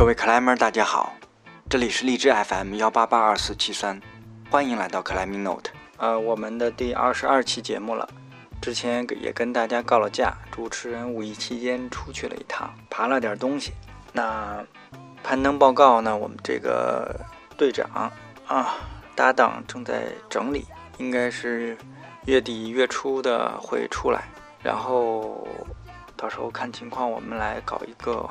各位克莱门，大家好，这里是荔枝 FM 幺八八二四七三，欢迎来到克莱明 Note，呃，我们的第二十二期节目了。之前也跟大家告了假，主持人五一期间出去了一趟，爬了点东西。那攀登报告呢？我们这个队长啊搭档正在整理，应该是月底月初的会出来，然后到时候看情况，我们来搞一个。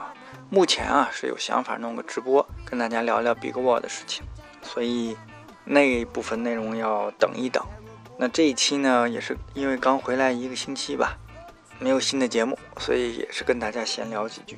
目前啊是有想法弄个直播，跟大家聊聊 Big Wall 的事情，所以那部分内容要等一等。那这一期呢，也是因为刚回来一个星期吧，没有新的节目，所以也是跟大家闲聊几句。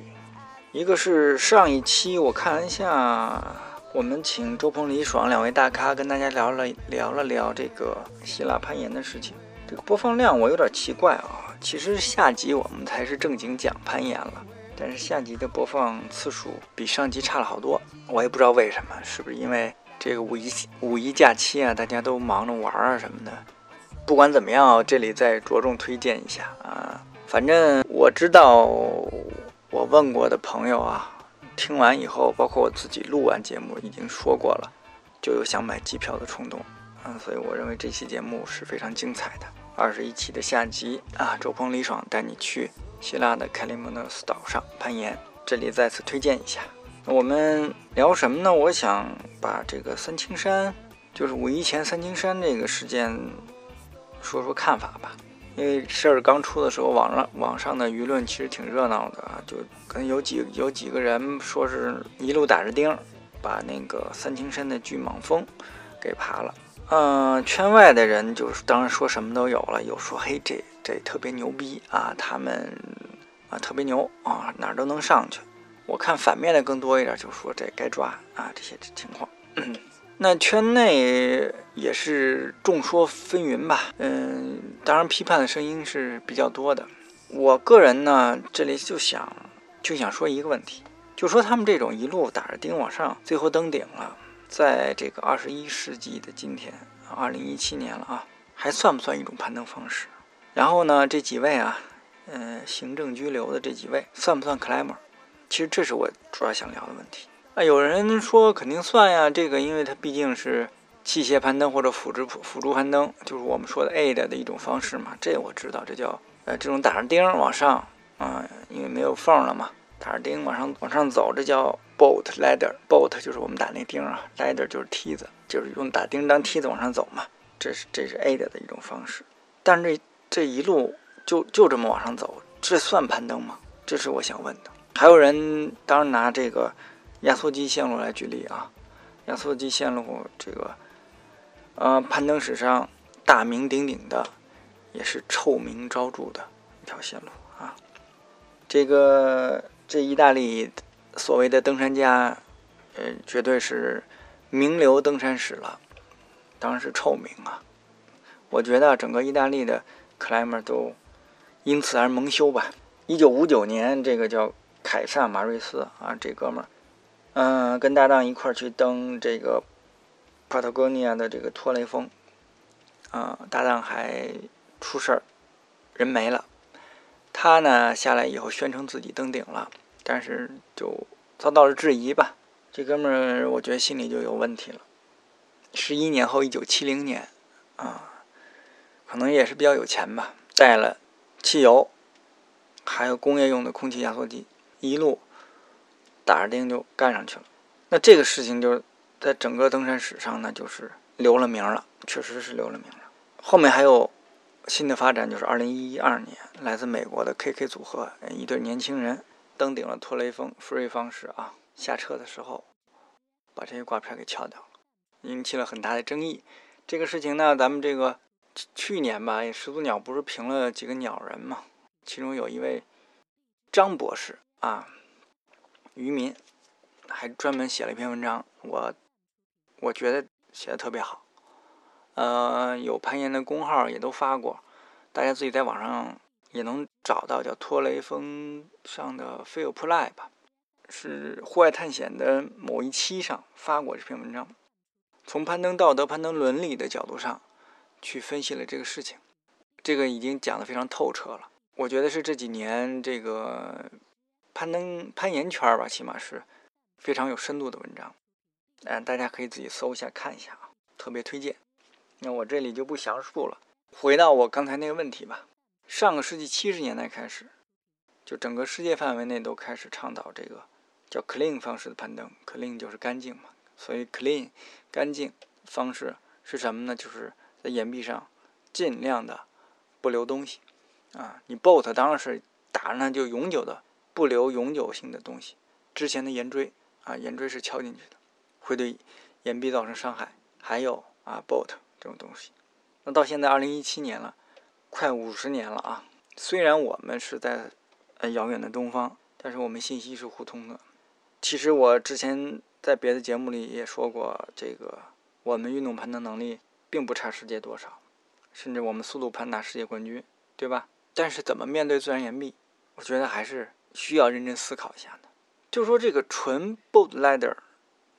一个是上一期我看了一下，我们请周鹏、李爽两位大咖跟大家聊了聊了聊这个希腊攀岩的事情。这个播放量我有点奇怪啊，其实下集我们才是正经讲攀岩了，但是下集的播放次数比上集差了好多，我也不知道为什么，是不是因为？这个五一五一假期啊，大家都忙着玩啊什么的。不管怎么样，这里再着重推荐一下啊。反正我知道，我问过的朋友啊，听完以后，包括我自己录完节目已经说过了，就有想买机票的冲动啊。所以我认为这期节目是非常精彩的。二十一期的下集啊，周鹏、李爽带你去希腊的凯利蒙诺斯岛上攀岩，这里再次推荐一下。我们聊什么呢？我想把这个三清山，就是五一前三清山这个事件，说说看法吧。因为事儿刚出的时候，网上网上的舆论其实挺热闹的啊，就跟有几有几个人说是一路打着钉，把那个三清山的巨蟒峰给爬了。嗯，圈外的人就是当然说什么都有了，有说嘿这这特别牛逼啊，他们啊特别牛啊，哪儿都能上去。我看反面的更多一点，就说这该抓啊这些情况。那圈内也是众说纷纭吧，嗯，当然批判的声音是比较多的。我个人呢，这里就想就想说一个问题，就说他们这种一路打着钉往上，最后登顶了，在这个二十一世纪的今天，二零一七年了啊，还算不算一种攀登方式？然后呢，这几位啊，嗯，行政拘留的这几位，算不算 climber？其实这是我主要想聊的问题啊！有人说肯定算呀，这个因为它毕竟是器械攀登或者辅助辅助攀登，就是我们说的 aid 的一种方式嘛。这我知道，这叫呃这种打着钉往上啊，因为没有缝了嘛，打着钉往上往上走，这叫 boat ladder。boat 就是我们打那钉啊，ladder 就是梯子，就是用打钉当梯子往上走嘛。这是这是 aid 的一种方式，但是这这一路就就这么往上走，这算攀登吗？这是我想问的。还有人当然拿这个压缩机线路来举例啊，压缩机线路这个，呃，攀登史上大名鼎鼎的，也是臭名昭著的一条线路啊。这个这意大利所谓的登山家，呃，绝对是名流登山史了，当然是臭名啊。我觉得整个意大利的 climber 都因此而蒙羞吧。一九五九年，这个叫。凯撒马瑞斯啊，这哥们儿，嗯，跟搭档一块儿去登这个 Patagonia 的这个托雷峰，啊，搭档还出事儿，人没了。他呢下来以后宣称自己登顶了，但是就遭到了质疑吧。这哥们儿我觉得心里就有问题了。十一年后，一九七零年，啊，可能也是比较有钱吧，带了汽油，还有工业用的空气压缩机。一路打着钉就干上去了，那这个事情就在整个登山史上呢，就是留了名了，确实是留了名了。后面还有新的发展，就是二零一二年，来自美国的 KK 组合一对年轻人登顶了托雷峰，free 方式啊，下车的时候把这些挂片给撬掉了，引起了很大的争议。这个事情呢，咱们这个去年吧，始祖鸟不是评了几个鸟人嘛，其中有一位张博士。啊，渔民还专门写了一篇文章，我我觉得写的特别好。呃，有攀岩的公号也都发过，大家自己在网上也能找到，叫托雷峰上的 Feel Play 吧，是户外探险的某一期上发过这篇文章，从攀登道德、攀登伦理的角度上去分析了这个事情，这个已经讲的非常透彻了。我觉得是这几年这个。攀登攀岩圈吧，起码是非常有深度的文章，嗯，大家可以自己搜一下看一下啊，特别推荐。那我这里就不详述了。回到我刚才那个问题吧，上个世纪七十年代开始，就整个世界范围内都开始倡导这个叫 clean 方式的攀登，clean 就是干净嘛，所以 clean 干净方式是什么呢？就是在岩壁上尽量的不留东西啊。你 bolt 当然是打上就永久的，不留永久性的东西。之前的岩锥啊，岩锥是敲进去的，会对岩壁造成伤害。还有啊，bolt。这种东西，那到现在二零一七年了，快五十年了啊！虽然我们是在呃遥远的东方，但是我们信息是互通的。其实我之前在别的节目里也说过，这个我们运动攀登能力并不差世界多少，甚至我们速度攀达世界冠军，对吧？但是怎么面对自然岩壁，我觉得还是需要认真思考一下的。就说这个纯 boat ladder，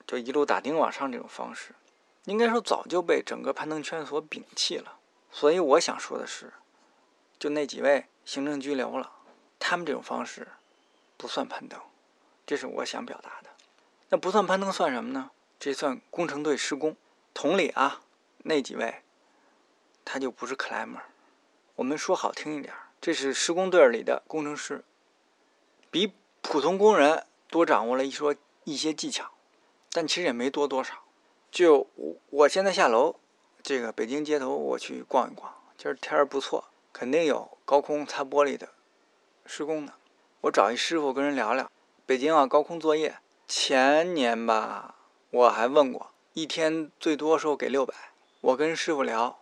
就一路打钉往上这种方式。应该说早就被整个攀登圈所摒弃了，所以我想说的是，就那几位行政拘留了，他们这种方式不算攀登，这是我想表达的。那不算攀登算什么呢？这算工程队施工。同理啊，那几位他就不是 climber。我们说好听一点，这是施工队里的工程师，比普通工人多掌握了一说一些技巧，但其实也没多多少。就我我现在下楼，这个北京街头我去逛一逛。今儿天儿不错，肯定有高空擦玻璃的施工的。我找一师傅跟人聊聊。北京啊，高空作业，前年吧，我还问过，一天最多时候给六百。我跟师傅聊，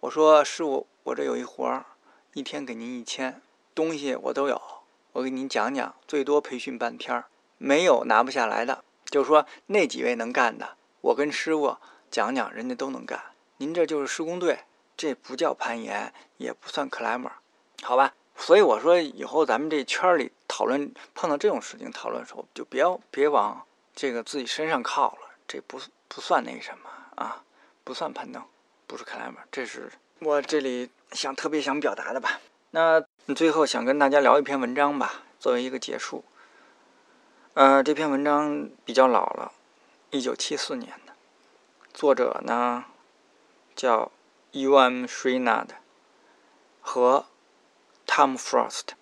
我说师傅，我这有一活儿，一天给您一千，东西我都有，我给您讲讲，最多培训半天儿，没有拿不下来的。就说那几位能干的。我跟师傅讲讲，人家都能干。您这就是施工队，这不叫攀岩，也不算 climber，好吧？所以我说，以后咱们这圈里讨论碰到这种事情讨论的时候，就别别往这个自己身上靠了。这不不算那什么啊，不算攀登，不是 climber。这是我这里想特别想表达的吧。那最后想跟大家聊一篇文章吧，作为一个结束。呃，这篇文章比较老了。一九七四年的，作者呢叫 U.M. Shreenad 和 Tom Frost。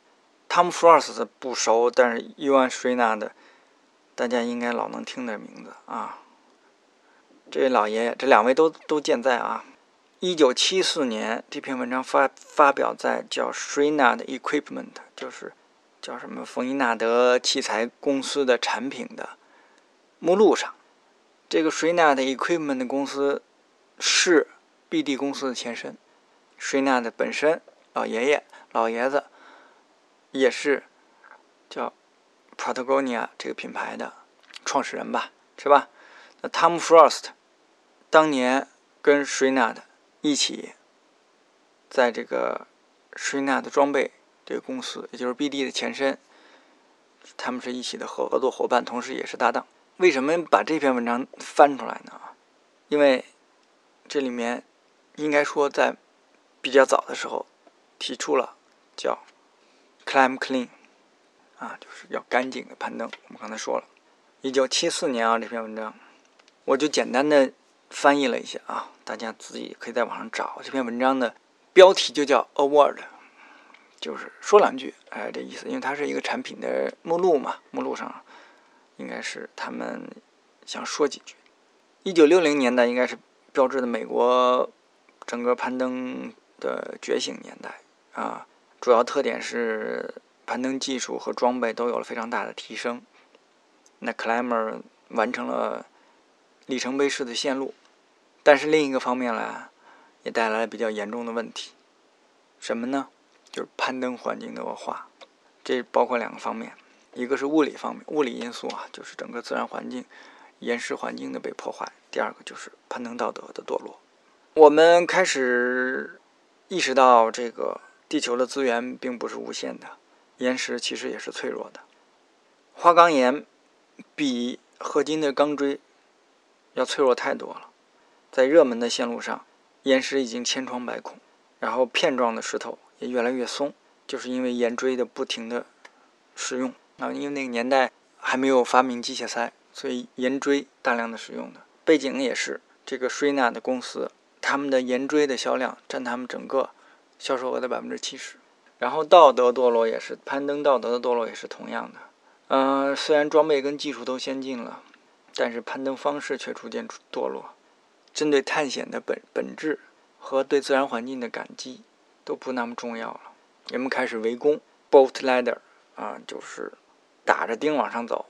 Tom Frost 不熟，但是 U.M. Shreenad 大家应该老能听的名字啊。这位老爷爷，这两位都都健在啊。一九七四年这篇文章发发表在叫 Shrinad Equipment，就是叫什么冯伊纳德器材公司的产品的目录上。这个 Shrinad Equipment 公司是 BD 公司的前身。Shrinad 本身老爷爷老爷子也是叫 Patagonia 这个品牌的创始人吧，是吧？那 Tom Frost 当年跟 Shrinad 一起在这个 Shrinad 装备这个公司，也就是 BD 的前身，他们是一起的合合作伙伴，同时也是搭档。为什么把这篇文章翻出来呢？因为这里面应该说在比较早的时候提出了叫 “climb clean”，啊，就是要干净的攀登。我们刚才说了，一九七四年啊，这篇文章我就简单的翻译了一下啊，大家自己可以在网上找这篇文章的标题就叫 “award”，就是说两句，哎，这意思，因为它是一个产品的目录嘛，目录上。应该是他们想说几句。一九六零年代应该是标志的美国整个攀登的觉醒年代啊，主要特点是攀登技术和装备都有了非常大的提升。那 climber 完成了里程碑式的线路，但是另一个方面呢，也带来了比较严重的问题。什么呢？就是攀登环境的恶化。这包括两个方面。一个是物理方面，物理因素啊，就是整个自然环境、岩石环境的被破坏。第二个就是攀登道德的堕落。我们开始意识到，这个地球的资源并不是无限的，岩石其实也是脆弱的。花岗岩比合金的钢锥要脆弱太多了。在热门的线路上，岩石已经千疮百孔，然后片状的石头也越来越松，就是因为岩锥的不停的使用。啊，因为那个年代还没有发明机械塞，所以岩锥大量的使用的。背景也是这个 Shina 的公司，他们的岩锥的销量占他们整个销售额的百分之七十。然后道德堕落也是攀登道德的堕落也是同样的。嗯，虽然装备跟技术都先进了，但是攀登方式却逐渐堕落。针对探险的本本质和对自然环境的感激都不那么重要了。人们开始围攻 boat ladder 啊，就是打着钉往上走。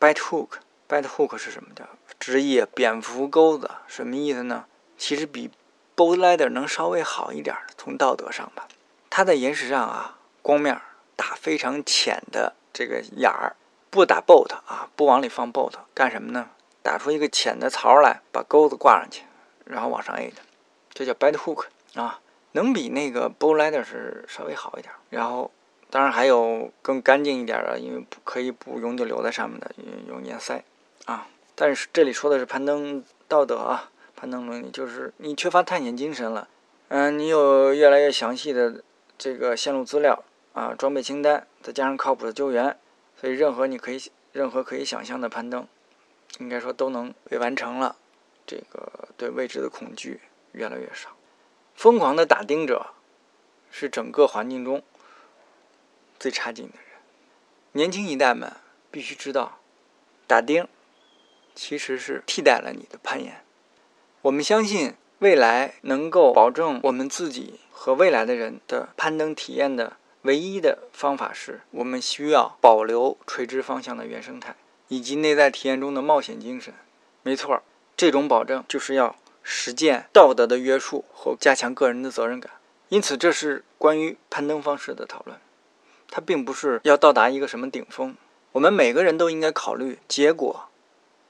bite hook，bite hook 是什么的？直译蝙蝠钩子，什么意思呢？其实比 boat ladder 能稍微好一点，从道德上吧。它在岩石上啊，光面打非常浅的这个眼儿，不打 boat 啊，不往里放 boat，干什么呢？打出一个浅的槽来，把钩子挂上去，然后往上 A 的这叫 bite hook 啊，能比那个 bow ladder 是稍微好一点。然后，当然还有更干净一点的，因为不可以不永久留在上面的，用粘塞啊。但是这里说的是攀登道德啊，攀登伦理，就是你缺乏探险精神了。嗯，你有越来越详细的。这个线路资料啊，装备清单，再加上靠谱的救援，所以任何你可以任何可以想象的攀登，应该说都能被完成了。这个对未知的恐惧越来越少。疯狂的打钉者是整个环境中最差劲的人。年轻一代们必须知道，打钉其实是替代了你的攀岩。我们相信。未来能够保证我们自己和未来的人的攀登体验的唯一的方法是，我们需要保留垂直方向的原生态以及内在体验中的冒险精神。没错，这种保证就是要实践道德的约束和加强个人的责任感。因此，这是关于攀登方式的讨论，它并不是要到达一个什么顶峰。我们每个人都应该考虑结果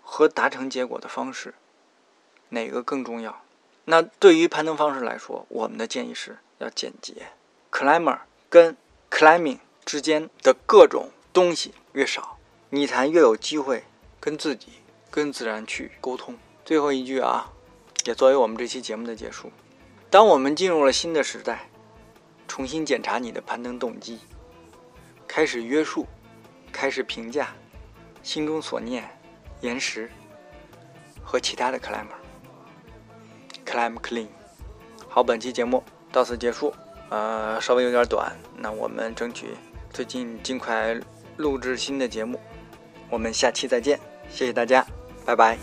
和达成结果的方式，哪个更重要？那对于攀登方式来说，我们的建议是要简洁。Climber 跟 climbing 之间的各种东西越少，你才越有机会跟自己、跟自然去沟通。最后一句啊，也作为我们这期节目的结束。当我们进入了新的时代，重新检查你的攀登动机，开始约束，开始评价，心中所念，岩石和其他的 climber。Climb clean，好，本期节目到此结束，呃，稍微有点短，那我们争取最近尽快录制新的节目，我们下期再见，谢谢大家，拜拜。